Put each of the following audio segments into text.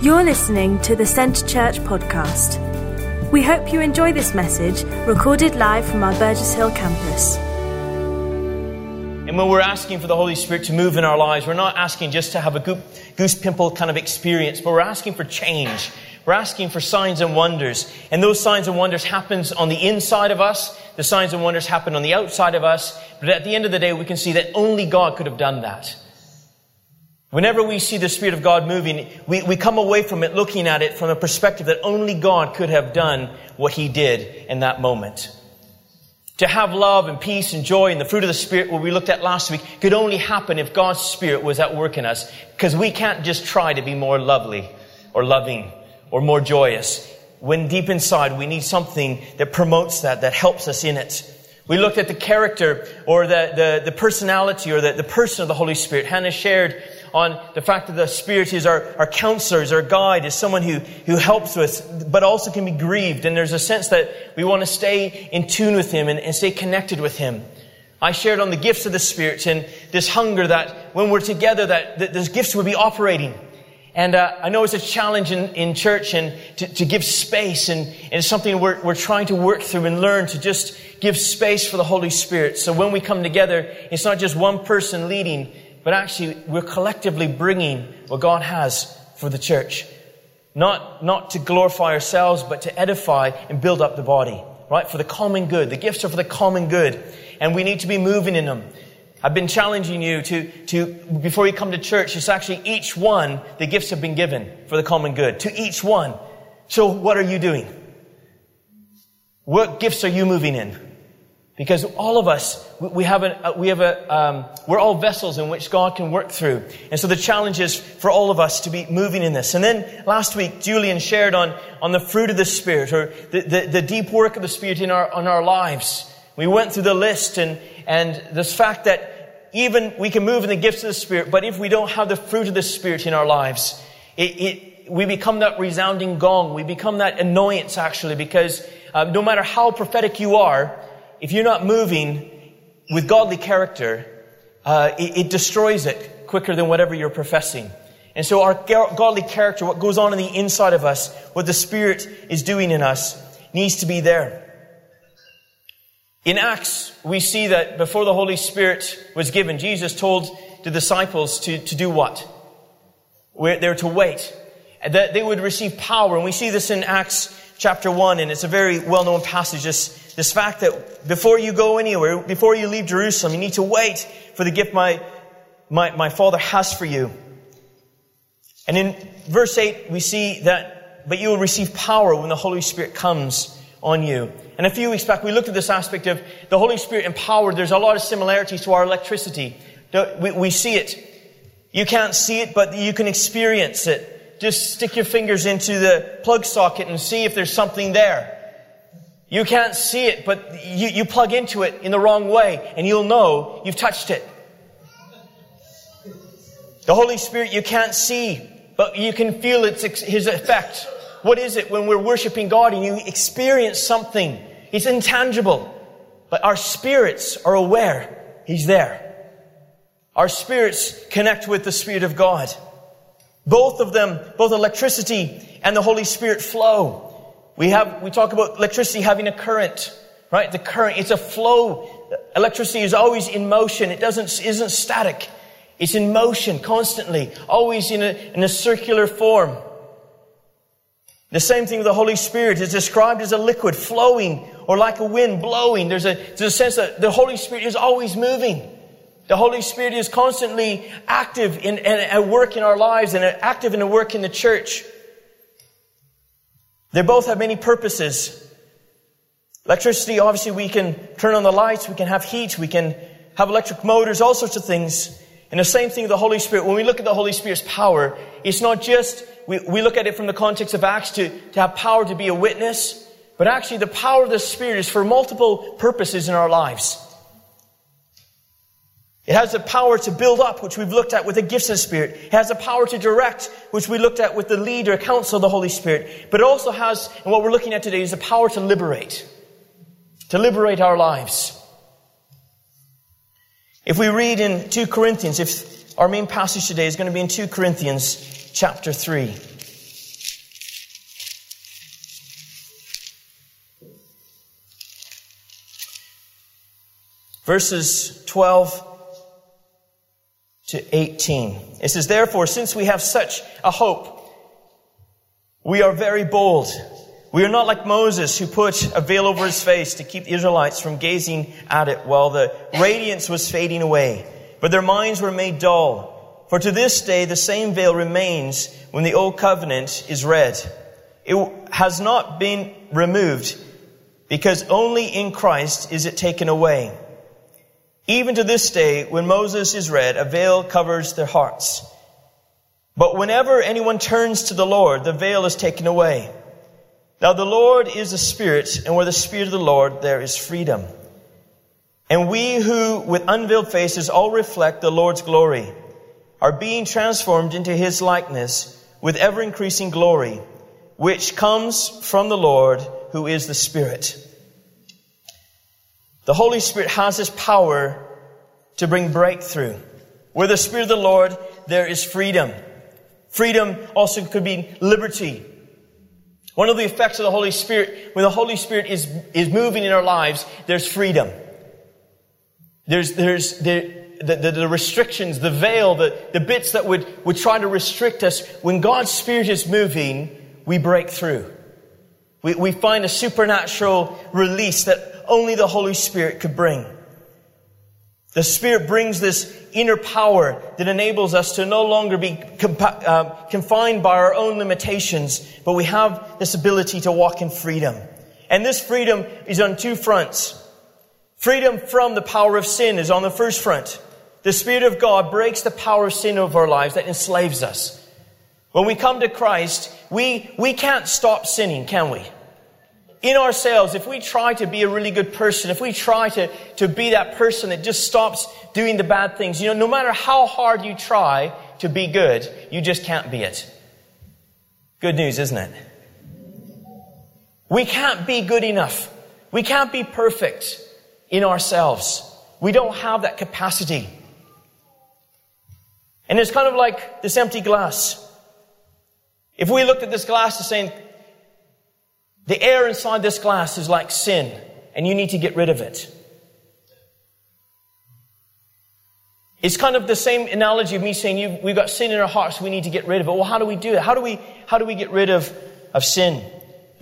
You're listening to the Centre Church podcast. We hope you enjoy this message recorded live from our Burgess Hill campus. And when we're asking for the Holy Spirit to move in our lives, we're not asking just to have a goose pimple kind of experience, but we're asking for change. We're asking for signs and wonders. And those signs and wonders happens on the inside of us. The signs and wonders happen on the outside of us. But at the end of the day, we can see that only God could have done that. Whenever we see the Spirit of God moving, we, we come away from it looking at it from a perspective that only God could have done what He did in that moment. To have love and peace and joy and the fruit of the Spirit, what we looked at last week, could only happen if God's Spirit was at work in us. Because we can't just try to be more lovely or loving or more joyous. When deep inside we need something that promotes that, that helps us in it. We looked at the character or the, the, the personality or the, the person of the Holy Spirit. Hannah shared on the fact that the Spirit is our, our counselor, is our guide, is someone who, who helps us, but also can be grieved. And there's a sense that we want to stay in tune with Him and, and stay connected with Him. I shared on the gifts of the Spirit and this hunger that when we're together, that, that those gifts will be operating. And uh, I know it's a challenge in, in church and to, to give space, and, and, it's something we're, we're trying to work through and learn to just give space for the Holy Spirit. So when we come together, it's not just one person leading, but actually we're collectively bringing what God has for the church. Not, not to glorify ourselves, but to edify and build up the body, right? For the common good. The gifts are for the common good. And we need to be moving in them. I've been challenging you to, to, before you come to church, it's actually each one, the gifts have been given for the common good. To each one. So what are you doing? What gifts are you moving in? Because all of us, we have a, we have a, um, we're all vessels in which God can work through. And so the challenge is for all of us to be moving in this. And then last week, Julian shared on, on the fruit of the Spirit, or the, the, the deep work of the Spirit in our, in our lives. We went through the list and, and this fact that even we can move in the gifts of the Spirit, but if we don't have the fruit of the Spirit in our lives, it, it, we become that resounding gong. We become that annoyance actually because uh, no matter how prophetic you are, if you're not moving with godly character, uh, it, it, destroys it quicker than whatever you're professing. And so our godly character, what goes on in the inside of us, what the Spirit is doing in us, needs to be there. In Acts, we see that before the Holy Spirit was given, Jesus told the disciples to, to do what? They're to wait. That they would receive power. And we see this in Acts chapter 1, and it's a very well-known passage. This, this fact that before you go anywhere, before you leave Jerusalem, you need to wait for the gift my, my, my Father has for you. And in verse 8, we see that, but you will receive power when the Holy Spirit comes on you. And a few weeks back, we looked at this aspect of the Holy Spirit empowered. There's a lot of similarities to our electricity. We, we see it. You can't see it, but you can experience it. Just stick your fingers into the plug socket and see if there's something there. You can't see it, but you, you plug into it in the wrong way and you'll know you've touched it. The Holy Spirit you can't see, but you can feel its, His effect. What is it when we're worshiping God and you experience something? It's intangible, but our spirits are aware He's there. Our spirits connect with the Spirit of God. Both of them, both electricity and the Holy Spirit flow. We have, we talk about electricity having a current, right? The current, it's a flow. Electricity is always in motion. It doesn't, isn't static. It's in motion constantly, always in a, in a circular form. The same thing with the Holy Spirit is described as a liquid flowing or like a wind blowing. There's a, there's a sense that the Holy Spirit is always moving. The Holy Spirit is constantly active in, in, at work in our lives and active in the work in the church. They both have many purposes. Electricity, obviously, we can turn on the lights, we can have heat, we can have electric motors, all sorts of things. And the same thing with the Holy Spirit. When we look at the Holy Spirit's power, it's not just we, we look at it from the context of Acts to, to have power to be a witness, but actually the power of the Spirit is for multiple purposes in our lives. It has the power to build up, which we've looked at with the gifts of the Spirit. It has the power to direct, which we looked at with the lead or counsel of the Holy Spirit. But it also has, and what we're looking at today is the power to liberate. To liberate our lives. If we read in 2 Corinthians, if our main passage today is going to be in 2 Corinthians chapter 3. Verses 12 to 18. It says, Therefore, since we have such a hope, we are very bold we are not like Moses who put a veil over his face to keep the Israelites from gazing at it while the radiance was fading away. But their minds were made dull. For to this day the same veil remains when the old covenant is read. It has not been removed because only in Christ is it taken away. Even to this day, when Moses is read, a veil covers their hearts. But whenever anyone turns to the Lord, the veil is taken away. Now the Lord is a spirit, and where the spirit of the Lord, there is freedom. And we who, with unveiled faces, all reflect the Lord's glory, are being transformed into his likeness with ever increasing glory, which comes from the Lord, who is the Spirit. The Holy Spirit has this power to bring breakthrough. Where the Spirit of the Lord, there is freedom. Freedom also could be liberty. One of the effects of the Holy Spirit, when the Holy Spirit is, is moving in our lives, there's freedom. There's, there's the, the, the, restrictions, the veil, the, the bits that would, would try to restrict us. When God's Spirit is moving, we break through. We, we find a supernatural release that only the Holy Spirit could bring. The Spirit brings this inner power that enables us to no longer be compa- uh, confined by our own limitations, but we have this ability to walk in freedom. And this freedom is on two fronts. Freedom from the power of sin is on the first front. The Spirit of God breaks the power of sin over our lives that enslaves us. When we come to Christ, we, we can't stop sinning, can we? In ourselves, if we try to be a really good person, if we try to, to be that person that just stops doing the bad things, you know, no matter how hard you try to be good, you just can't be it. Good news, isn't it? We can't be good enough. We can't be perfect in ourselves. We don't have that capacity. And it's kind of like this empty glass. If we looked at this glass and saying, the air inside this glass is like sin, and you need to get rid of it. It's kind of the same analogy of me saying we've got sin in our hearts, we need to get rid of it. Well, how do we do it? How do we, how do we get rid of, of sin?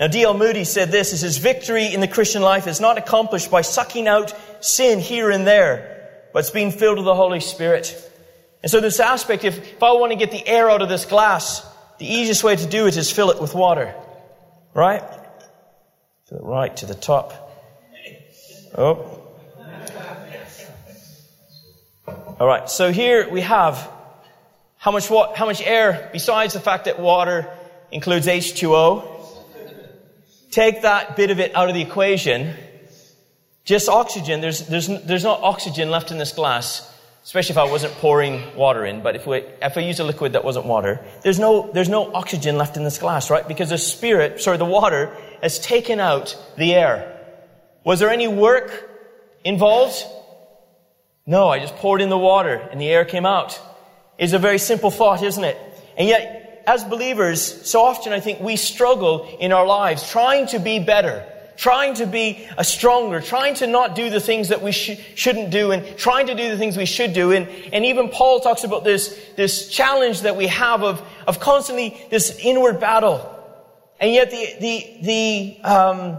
Now, D.L. Moody said this, he says, victory in the Christian life is not accomplished by sucking out sin here and there, but it's being filled with the Holy Spirit. And so this aspect, if, if I want to get the air out of this glass, the easiest way to do it is fill it with water. Right? To the right, to the top. Oh. All right. So here we have how much what, how much air besides the fact that water includes H2O. Take that bit of it out of the equation. Just oxygen. There's, there's, there's no oxygen left in this glass, especially if I wasn't pouring water in. But if we, if I use a liquid that wasn't water, there's no, there's no oxygen left in this glass, right? Because the spirit, sorry, the water has taken out the air. Was there any work involved? No, I just poured in the water and the air came out. It's a very simple thought, isn't it? And yet, as believers, so often I think we struggle in our lives trying to be better, trying to be a stronger, trying to not do the things that we sh- shouldn't do and trying to do the things we should do. And, and even Paul talks about this, this challenge that we have of, of constantly this inward battle. And yet the, the, the um,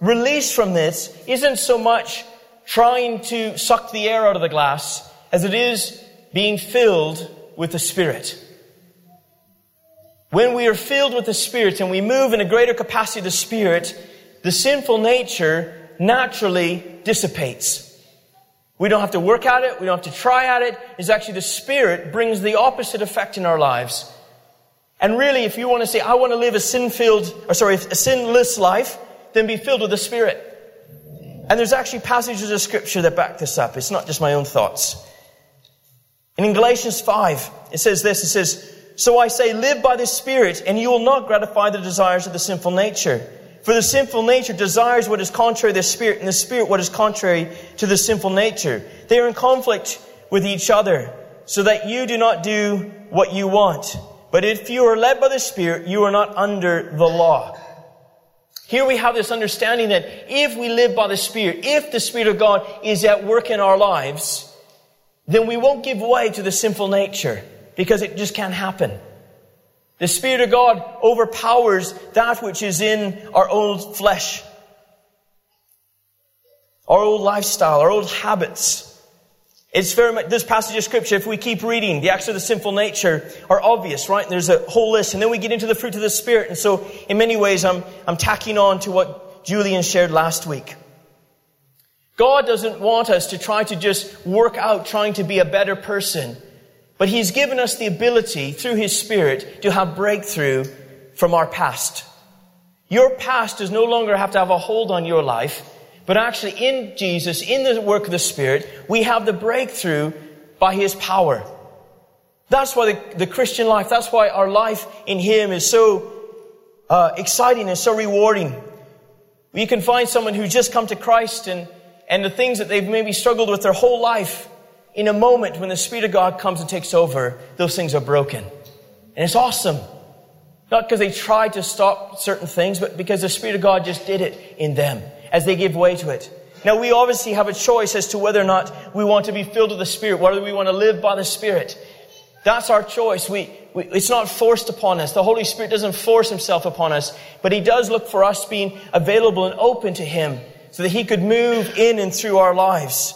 release from this isn't so much trying to suck the air out of the glass as it is being filled with the Spirit. When we are filled with the Spirit and we move in a greater capacity of the Spirit, the sinful nature naturally dissipates. We don't have to work at it. We don't have to try at it. It's actually the Spirit brings the opposite effect in our lives. And really, if you want to say, I want to live a sin-filled, or sorry, a sinless life, then be filled with the Spirit. And there's actually passages of scripture that back this up. It's not just my own thoughts. And in Galatians 5, it says this, it says, So I say, live by the Spirit, and you will not gratify the desires of the sinful nature. For the sinful nature desires what is contrary to the Spirit, and the Spirit what is contrary to the sinful nature. They are in conflict with each other, so that you do not do what you want. But if you are led by the Spirit, you are not under the law. Here we have this understanding that if we live by the Spirit, if the Spirit of God is at work in our lives, then we won't give way to the sinful nature because it just can't happen. The Spirit of God overpowers that which is in our old flesh, our old lifestyle, our old habits. It's very much, this passage of scripture, if we keep reading, the acts of the sinful nature are obvious, right? There's a whole list. And then we get into the fruit of the Spirit. And so, in many ways, I'm, I'm tacking on to what Julian shared last week. God doesn't want us to try to just work out trying to be a better person, but He's given us the ability through His Spirit to have breakthrough from our past. Your past does no longer have to have a hold on your life. But actually, in Jesus, in the work of the Spirit, we have the breakthrough by His power. That's why the, the Christian life, that's why our life in Him is so uh, exciting and so rewarding. You can find someone who's just come to Christ and, and the things that they've maybe struggled with their whole life, in a moment when the Spirit of God comes and takes over, those things are broken. And it's awesome. Not because they tried to stop certain things, but because the Spirit of God just did it in them as they give way to it. Now we obviously have a choice as to whether or not we want to be filled with the Spirit, whether we want to live by the Spirit. That's our choice. We, we, it's not forced upon us. The Holy Spirit doesn't force Himself upon us, but He does look for us being available and open to Him so that He could move in and through our lives.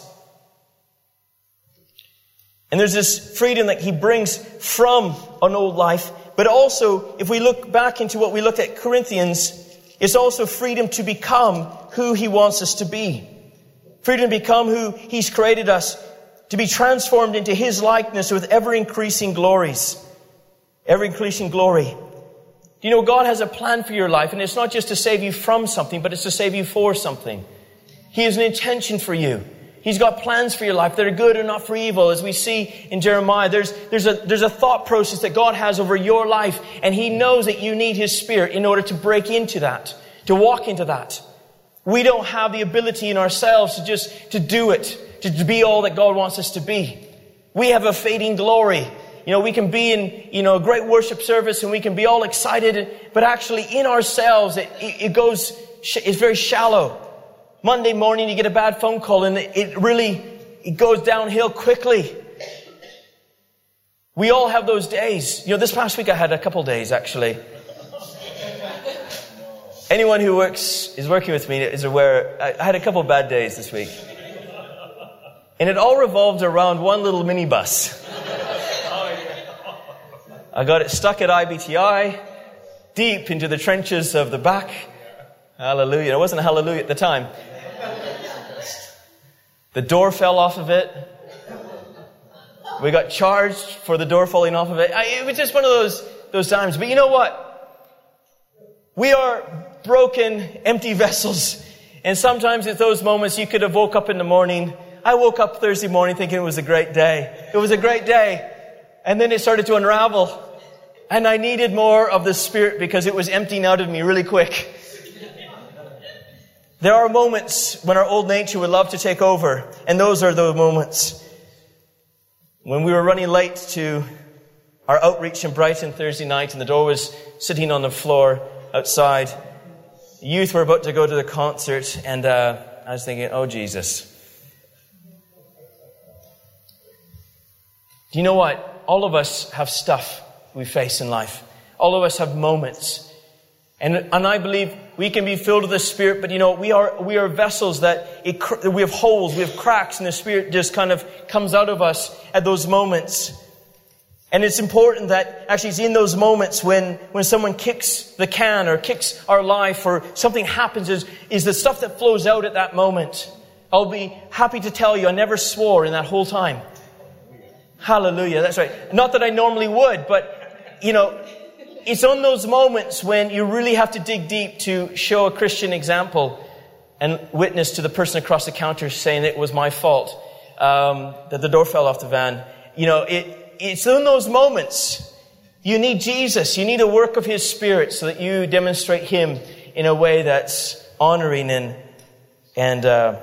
And there's this freedom that He brings from an old life, but also, if we look back into what we looked at Corinthians, it's also freedom to become who He wants us to be. Freedom to become who He's created us, to be transformed into His likeness with ever increasing glories. Ever increasing glory. You know God has a plan for your life and it's not just to save you from something, but it's to save you for something. He has an intention for you. He's got plans for your life that are good and not for evil. As we see in Jeremiah, there's, there's, a, there's a thought process that God has over your life, and He knows that you need His Spirit in order to break into that, to walk into that. We don't have the ability in ourselves to just, to do it, to, be all that God wants us to be. We have a fading glory. You know, we can be in, you know, a great worship service and we can be all excited, but actually in ourselves, it, it goes, it's very shallow. Monday morning you get a bad phone call and it really, it goes downhill quickly. We all have those days. You know, this past week I had a couple days actually. Anyone who works, is working with me is aware, I had a couple bad days this week. And it all revolved around one little minibus. I got it stuck at IBTI, deep into the trenches of the back. Hallelujah. It wasn't hallelujah at the time. The door fell off of it. We got charged for the door falling off of it. It was just one of those, those times. But you know what? We are broken, empty vessels. And sometimes at those moments you could have woke up in the morning. I woke up Thursday morning thinking it was a great day. It was a great day. And then it started to unravel. And I needed more of the Spirit because it was emptying out of me really quick. There are moments when our old nature would love to take over, and those are the moments. When we were running late to our outreach in Brighton Thursday night, and the door was sitting on the floor outside, youth were about to go to the concert, and uh, I was thinking, oh, Jesus. Do you know what? All of us have stuff we face in life. All of us have moments and, and I believe we can be filled with the Spirit, but you know, we are, we are vessels that it, we have holes, we have cracks, and the Spirit just kind of comes out of us at those moments. And it's important that actually it's in those moments when, when someone kicks the can or kicks our life or something happens is, is the stuff that flows out at that moment. I'll be happy to tell you I never swore in that whole time. Hallelujah. That's right. Not that I normally would, but you know, it's on those moments when you really have to dig deep to show a Christian example and witness to the person across the counter saying it was my fault um, that the door fell off the van. You know, it, it's in those moments you need Jesus. You need a work of His Spirit so that you demonstrate Him in a way that's honoring and and uh,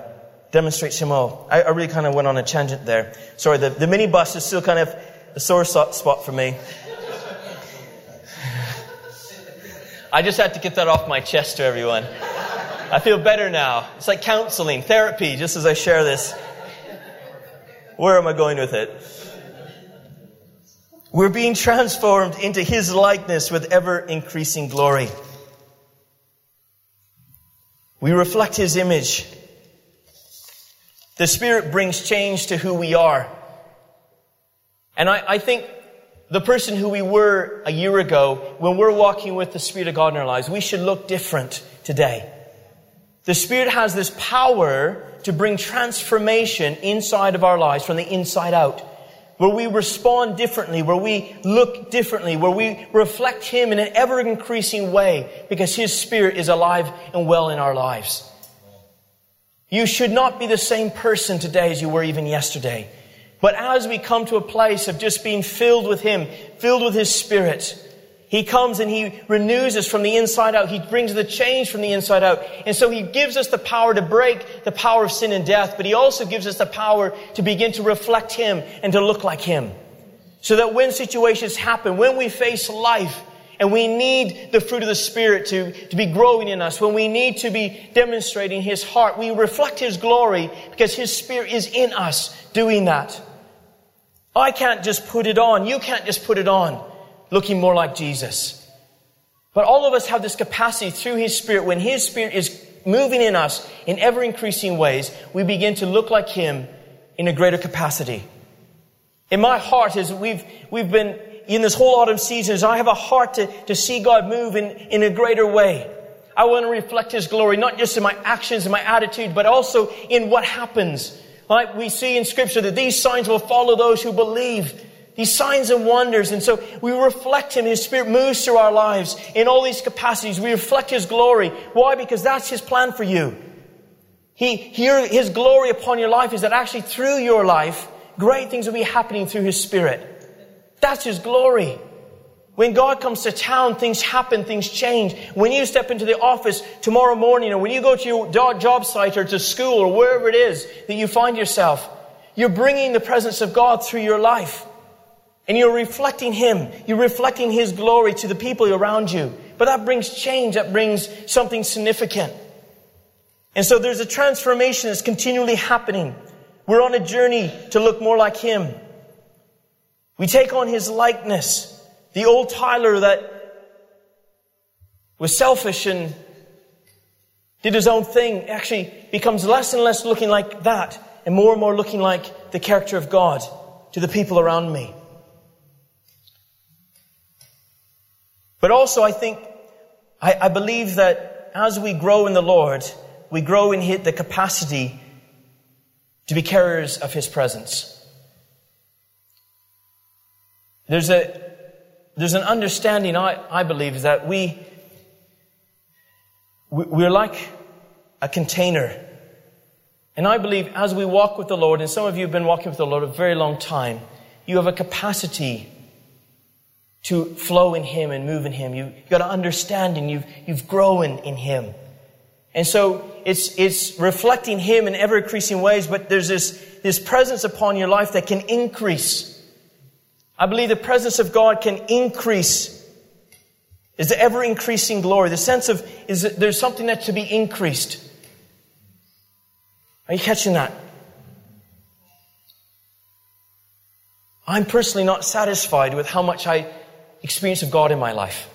demonstrates Him all. I, I really kind of went on a tangent there. Sorry, the, the minibus is still kind of a sore spot for me. I just had to get that off my chest to everyone. I feel better now. It's like counseling, therapy, just as I share this. Where am I going with it? We're being transformed into His likeness with ever increasing glory. We reflect His image. The Spirit brings change to who we are. And I, I think the person who we were a year ago, when we're walking with the Spirit of God in our lives, we should look different today. The Spirit has this power to bring transformation inside of our lives from the inside out. Where we respond differently, where we look differently, where we reflect Him in an ever increasing way because His Spirit is alive and well in our lives. You should not be the same person today as you were even yesterday. But as we come to a place of just being filled with Him, filled with His Spirit, He comes and He renews us from the inside out. He brings the change from the inside out. And so He gives us the power to break the power of sin and death, but He also gives us the power to begin to reflect Him and to look like Him. So that when situations happen, when we face life, and we need the fruit of the Spirit to, to be growing in us, when we need to be demonstrating His heart, we reflect His glory because His Spirit is in us doing that. I can't just put it on. You can't just put it on looking more like Jesus. But all of us have this capacity through His Spirit. When His Spirit is moving in us in ever increasing ways, we begin to look like Him in a greater capacity. In my heart, as we've, we've been in this whole autumn season, as I have a heart to, to see God move in, in a greater way. I want to reflect His glory, not just in my actions and my attitude, but also in what happens like we see in scripture that these signs will follow those who believe. These signs and wonders. And so we reflect Him. His Spirit moves through our lives in all these capacities. We reflect His glory. Why? Because that's His plan for you. He, here, His glory upon your life is that actually through your life, great things will be happening through His Spirit. That's His glory. When God comes to town, things happen, things change. When you step into the office tomorrow morning, or when you go to your job site or to school or wherever it is that you find yourself, you're bringing the presence of God through your life. And you're reflecting Him. You're reflecting His glory to the people around you. But that brings change. That brings something significant. And so there's a transformation that's continually happening. We're on a journey to look more like Him. We take on His likeness. The old Tyler that was selfish and did his own thing actually becomes less and less looking like that and more and more looking like the character of God to the people around me. But also, I think, I, I believe that as we grow in the Lord, we grow in the capacity to be carriers of His presence. There's a, there's an understanding, I, I believe, that we, we're like a container. And I believe as we walk with the Lord, and some of you have been walking with the Lord a very long time, you have a capacity to flow in Him and move in Him. You've got an understanding. You've, you've grown in Him. And so it's, it's reflecting Him in ever increasing ways, but there's this, this presence upon your life that can increase. I believe the presence of God can increase. Is the ever increasing glory. The sense of is that there's something that's to be increased. Are you catching that? I'm personally not satisfied with how much I experience of God in my life.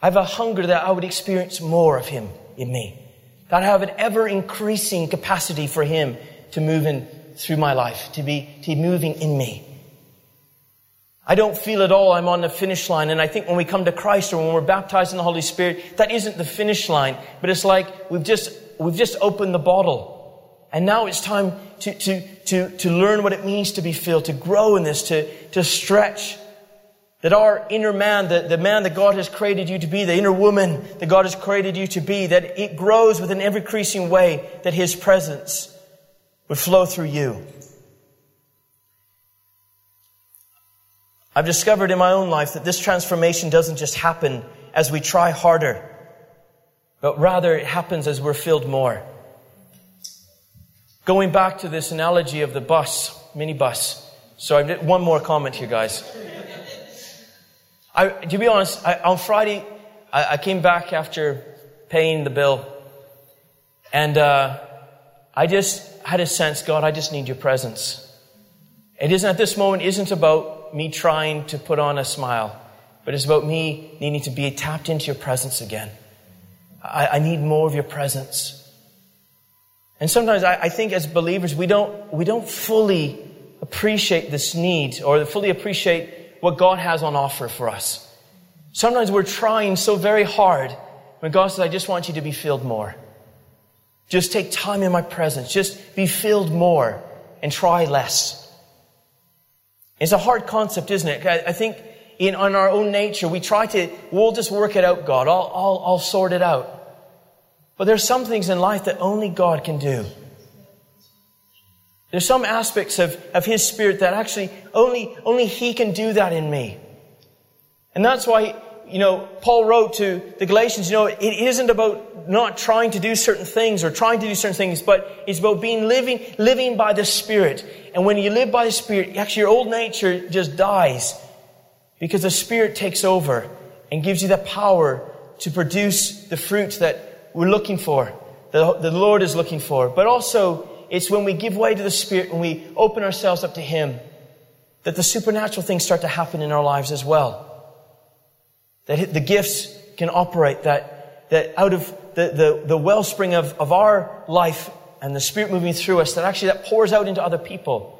I have a hunger that I would experience more of Him in me. That I have an ever increasing capacity for Him to move in through my life, to be, to be moving in me. I don't feel at all I'm on the finish line. And I think when we come to Christ or when we're baptized in the Holy Spirit, that isn't the finish line, but it's like we've just, we've just opened the bottle. And now it's time to, to, to, to learn what it means to be filled, to grow in this, to, to stretch. That our inner man, the, the man that God has created you to be, the inner woman that God has created you to be, that it grows with an ever increasing way that His presence would flow through you. I've discovered in my own life that this transformation doesn't just happen as we try harder, but rather it happens as we're filled more. Going back to this analogy of the bus, minibus. So I one more comment here, guys. I, to be honest, I, on Friday, I, I came back after paying the bill, and uh, I just had a sense, God, I just need your presence. It isn't at this moment isn't about me trying to put on a smile, but it's about me needing to be tapped into your presence again. I, I need more of your presence. And sometimes I, I think as believers, we don't, we don't fully appreciate this need or fully appreciate what God has on offer for us. Sometimes we're trying so very hard when God says, I just want you to be filled more. Just take time in my presence. Just be filled more and try less. It's a hard concept, isn't it? I think in, on our own nature, we try to, we'll just work it out, God. I'll, I'll, I'll sort it out. But there's some things in life that only God can do. There's some aspects of, of His Spirit that actually only, only He can do that in me. And that's why, you know, Paul wrote to the Galatians, you know, it isn't about not trying to do certain things or trying to do certain things, but it's about being living, living by the Spirit. And when you live by the Spirit, actually your old nature just dies because the Spirit takes over and gives you the power to produce the fruit that we're looking for, the, the Lord is looking for. But also, it's when we give way to the Spirit, when we open ourselves up to Him, that the supernatural things start to happen in our lives as well. That the gifts can operate, that, that out of the, the, the wellspring of, of our life and the Spirit moving through us, that actually that pours out into other people.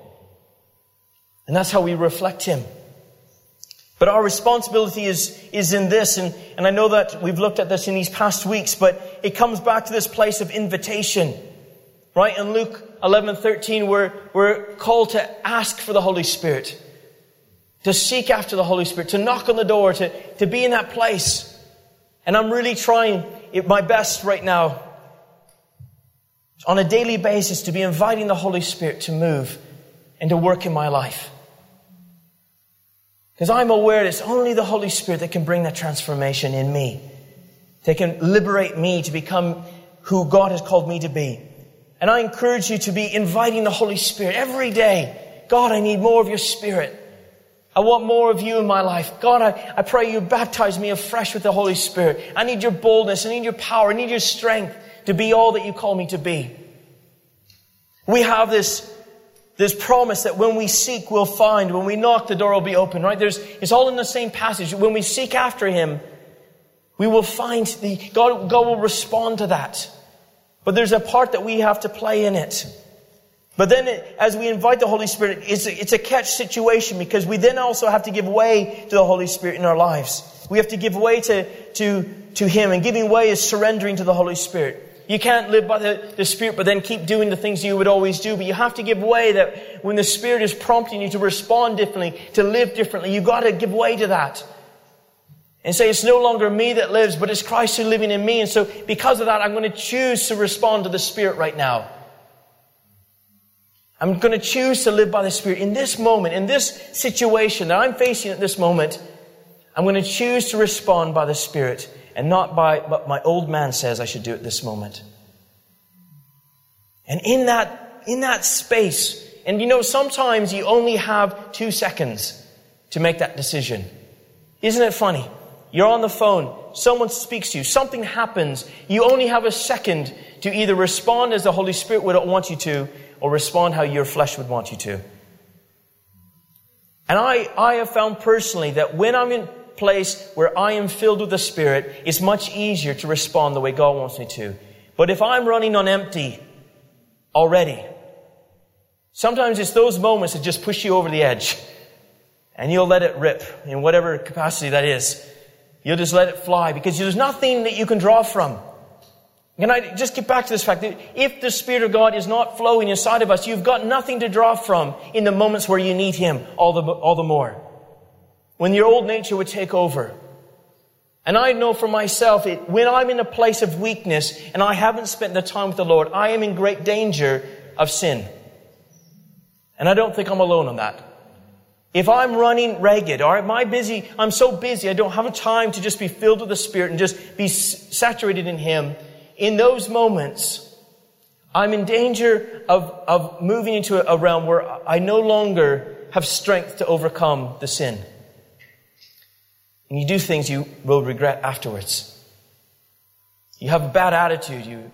And that's how we reflect Him. But our responsibility is, is in this, and, and I know that we've looked at this in these past weeks, but it comes back to this place of invitation. Right? In Luke 11, 13, we're, we're called to ask for the Holy Spirit, to seek after the Holy Spirit, to knock on the door, to, to be in that place. And I'm really trying my best right now on a daily basis to be inviting the Holy Spirit to move and to work in my life. Because I'm aware it's only the Holy Spirit that can bring that transformation in me. That can liberate me to become who God has called me to be. And I encourage you to be inviting the Holy Spirit every day. God, I need more of your Spirit. I want more of you in my life. God, I, I pray you baptize me afresh with the Holy Spirit. I need your boldness. I need your power. I need your strength to be all that you call me to be. We have this this promise that when we seek, we'll find. When we knock, the door will be open, right? There's, it's all in the same passage. When we seek after Him, we will find the, God, God will respond to that. But there's a part that we have to play in it. But then it, as we invite the Holy Spirit, it's a, it's a catch situation because we then also have to give way to the Holy Spirit in our lives. We have to give way to, to, to Him and giving way is surrendering to the Holy Spirit. You can't live by the, the Spirit, but then keep doing the things you would always do. But you have to give way that when the Spirit is prompting you to respond differently, to live differently, you've got to give way to that. And say, it's no longer me that lives, but it's Christ who's living in me. And so because of that, I'm going to choose to respond to the Spirit right now. I'm going to choose to live by the Spirit in this moment, in this situation that I'm facing at this moment. I'm going to choose to respond by the Spirit and not by what my old man says I should do at this moment. And in that, in that space, and you know, sometimes you only have two seconds to make that decision. Isn't it funny? You're on the phone, someone speaks to you, something happens, you only have a second to either respond as the Holy Spirit would want you to, or respond how your flesh would want you to. And I, I have found personally that when I'm in a place where I am filled with the Spirit, it's much easier to respond the way God wants me to. But if I'm running on empty already, sometimes it's those moments that just push you over the edge. And you'll let it rip in whatever capacity that is. You'll just let it fly because there's nothing that you can draw from. Can I just get back to this fact that if the Spirit of God is not flowing inside of us, you've got nothing to draw from in the moments where you need Him all the, all the more when your old nature would take over. And I know for myself, it, when I'm in a place of weakness and I haven't spent the time with the Lord, I am in great danger of sin. And I don't think I'm alone on that. If I'm running ragged, or am I busy, I'm so busy, I don't have a time to just be filled with the Spirit and just be saturated in Him. In those moments, I'm in danger of, of moving into a realm where I no longer have strength to overcome the sin. And you do things you will regret afterwards. You have a bad attitude. You,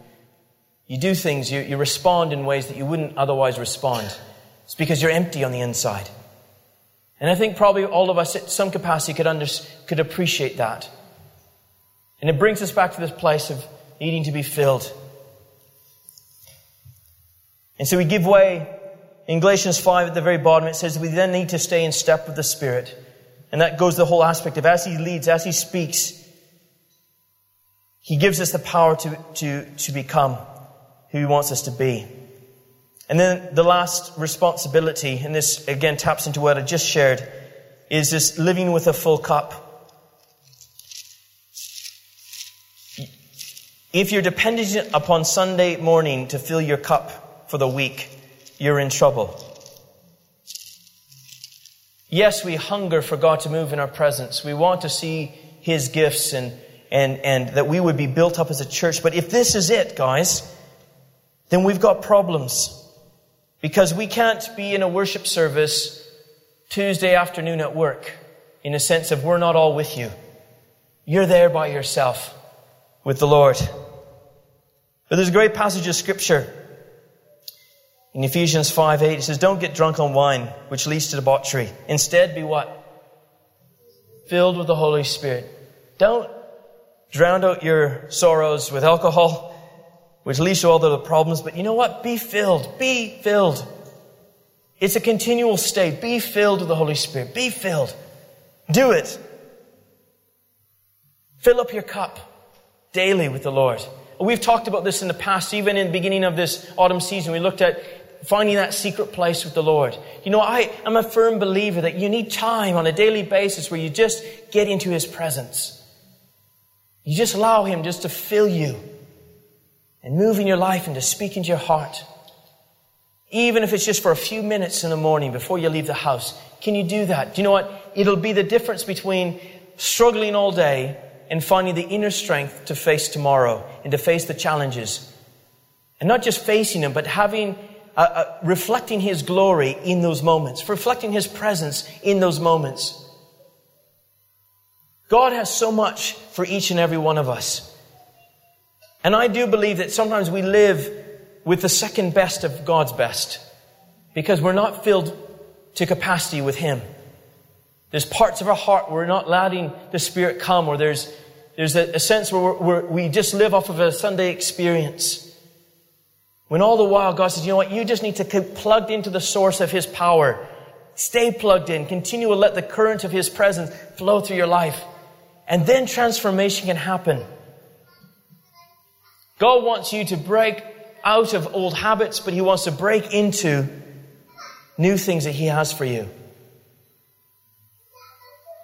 you do things, you, you respond in ways that you wouldn't otherwise respond. It's because you're empty on the inside. And I think probably all of us at some capacity could, under, could appreciate that. And it brings us back to this place of needing to be filled. And so we give way. In Galatians 5 at the very bottom, it says we then need to stay in step with the Spirit. And that goes the whole aspect of as He leads, as He speaks, He gives us the power to, to, to become who He wants us to be. And then the last responsibility, and this again taps into what I just shared, is this living with a full cup. If you're dependent upon Sunday morning to fill your cup for the week, you're in trouble. Yes, we hunger for God to move in our presence. We want to see His gifts and, and, and that we would be built up as a church. But if this is it, guys, then we've got problems. Because we can't be in a worship service Tuesday afternoon at work in a sense of we're not all with you. You're there by yourself with the Lord. But there's a great passage of scripture in Ephesians 5 8. It says, Don't get drunk on wine, which leads to debauchery. Instead, be what? Filled with the Holy Spirit. Don't drown out your sorrows with alcohol which leads to all the problems. But you know what? Be filled. Be filled. It's a continual state. Be filled with the Holy Spirit. Be filled. Do it. Fill up your cup daily with the Lord. We've talked about this in the past, even in the beginning of this autumn season. We looked at finding that secret place with the Lord. You know, I am a firm believer that you need time on a daily basis where you just get into His presence. You just allow Him just to fill you and move in your life and to speak into your heart. Even if it's just for a few minutes in the morning before you leave the house. Can you do that? Do you know what? It'll be the difference between struggling all day and finding the inner strength to face tomorrow and to face the challenges. And not just facing them, but having, uh, uh, reflecting His glory in those moments, reflecting His presence in those moments. God has so much for each and every one of us. And I do believe that sometimes we live with the second best of God's best because we're not filled to capacity with Him. There's parts of our heart where we're not letting the Spirit come, or there's, there's a, a sense where we're, we just live off of a Sunday experience. When all the while God says, you know what, you just need to keep plugged into the source of His power. Stay plugged in. Continue to let the current of His presence flow through your life. And then transformation can happen. God wants you to break out of old habits, but He wants to break into new things that He has for you.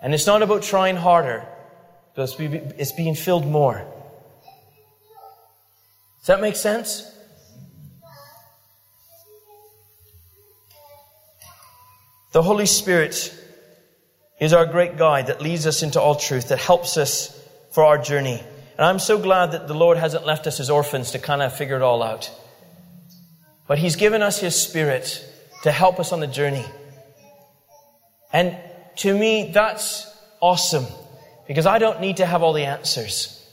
And it's not about trying harder, but it's being filled more. Does that make sense? The Holy Spirit is our great guide that leads us into all truth, that helps us for our journey. And I'm so glad that the Lord hasn't left us as orphans to kind of figure it all out. But He's given us His Spirit to help us on the journey. And to me, that's awesome because I don't need to have all the answers,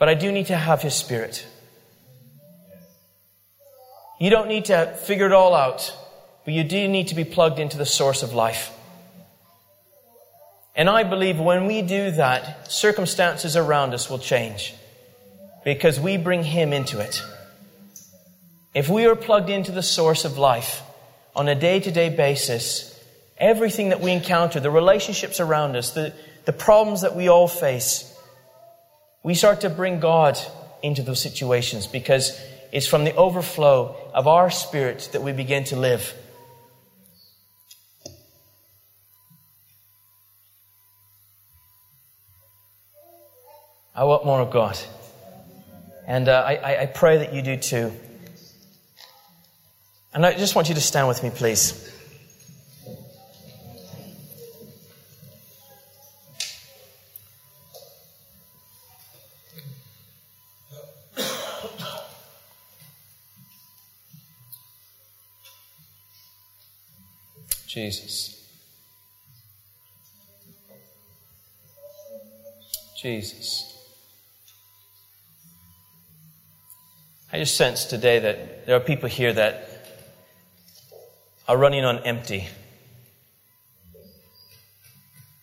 but I do need to have His Spirit. You don't need to figure it all out, but you do need to be plugged into the source of life. And I believe when we do that, circumstances around us will change because we bring Him into it. If we are plugged into the source of life on a day to day basis, everything that we encounter, the relationships around us, the, the problems that we all face, we start to bring God into those situations because it's from the overflow of our spirit that we begin to live. I want more of God. And uh, I, I pray that you do too. And I just want you to stand with me, please. Jesus. Jesus. I just sense today that there are people here that are running on empty.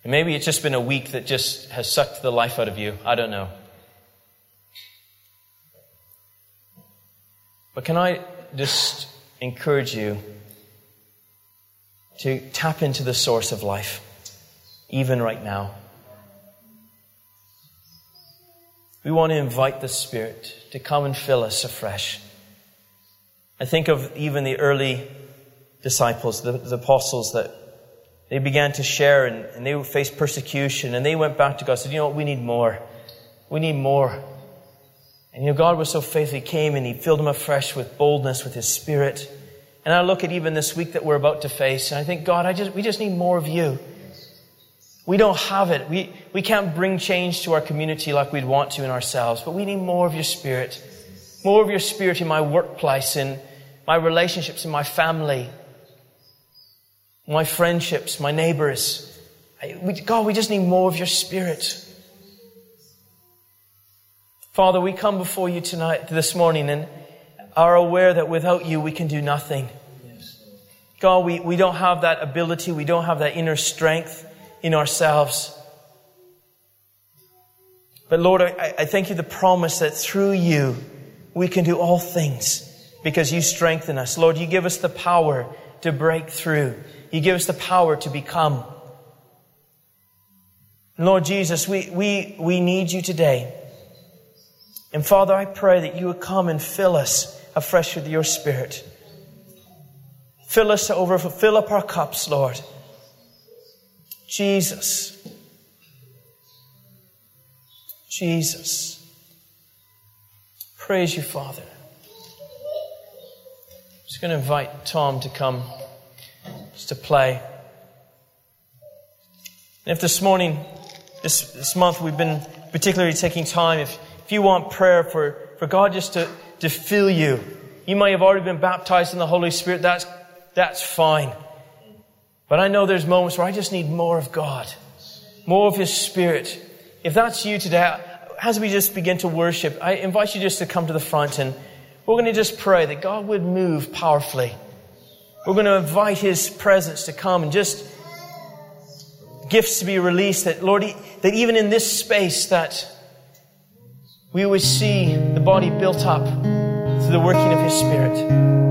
And maybe it's just been a week that just has sucked the life out of you. I don't know. But can I just encourage you to tap into the source of life, even right now? We want to invite the Spirit to come and fill us afresh. I think of even the early disciples, the, the apostles, that they began to share and, and they faced persecution and they went back to God and said, You know what? We need more. We need more. And you know, God was so faithful. He came and He filled them afresh with boldness, with His Spirit. And I look at even this week that we're about to face, and I think, God, I just, we just need more of you. We don't have it. We, we can't bring change to our community like we'd want to in ourselves, but we need more of your spirit. More of your spirit in my workplace, in my relationships, in my family, my friendships, my neighbors. We, God, we just need more of your spirit. Father, we come before you tonight, this morning, and are aware that without you we can do nothing. God, we, we don't have that ability, we don't have that inner strength in ourselves. But Lord, I, I thank you the promise that through you we can do all things because you strengthen us. Lord, you give us the power to break through. You give us the power to become. Lord Jesus, we, we, we need you today. And Father, I pray that you would come and fill us afresh with your Spirit. Fill us to overfill, fill up our cups, Lord. Jesus. Jesus. Praise you, Father. I'm just going to invite Tom to come just to play. And if this morning, this, this month, we've been particularly taking time, if, if you want prayer for, for God just to, to fill you, you might have already been baptized in the Holy Spirit, that's, that's fine. But I know there's moments where I just need more of God, more of His Spirit. If that's you today, as we just begin to worship, I invite you just to come to the front and we're going to just pray that God would move powerfully. We're going to invite His presence to come and just gifts to be released that, Lord, that even in this space that we would see the body built up through the working of His Spirit.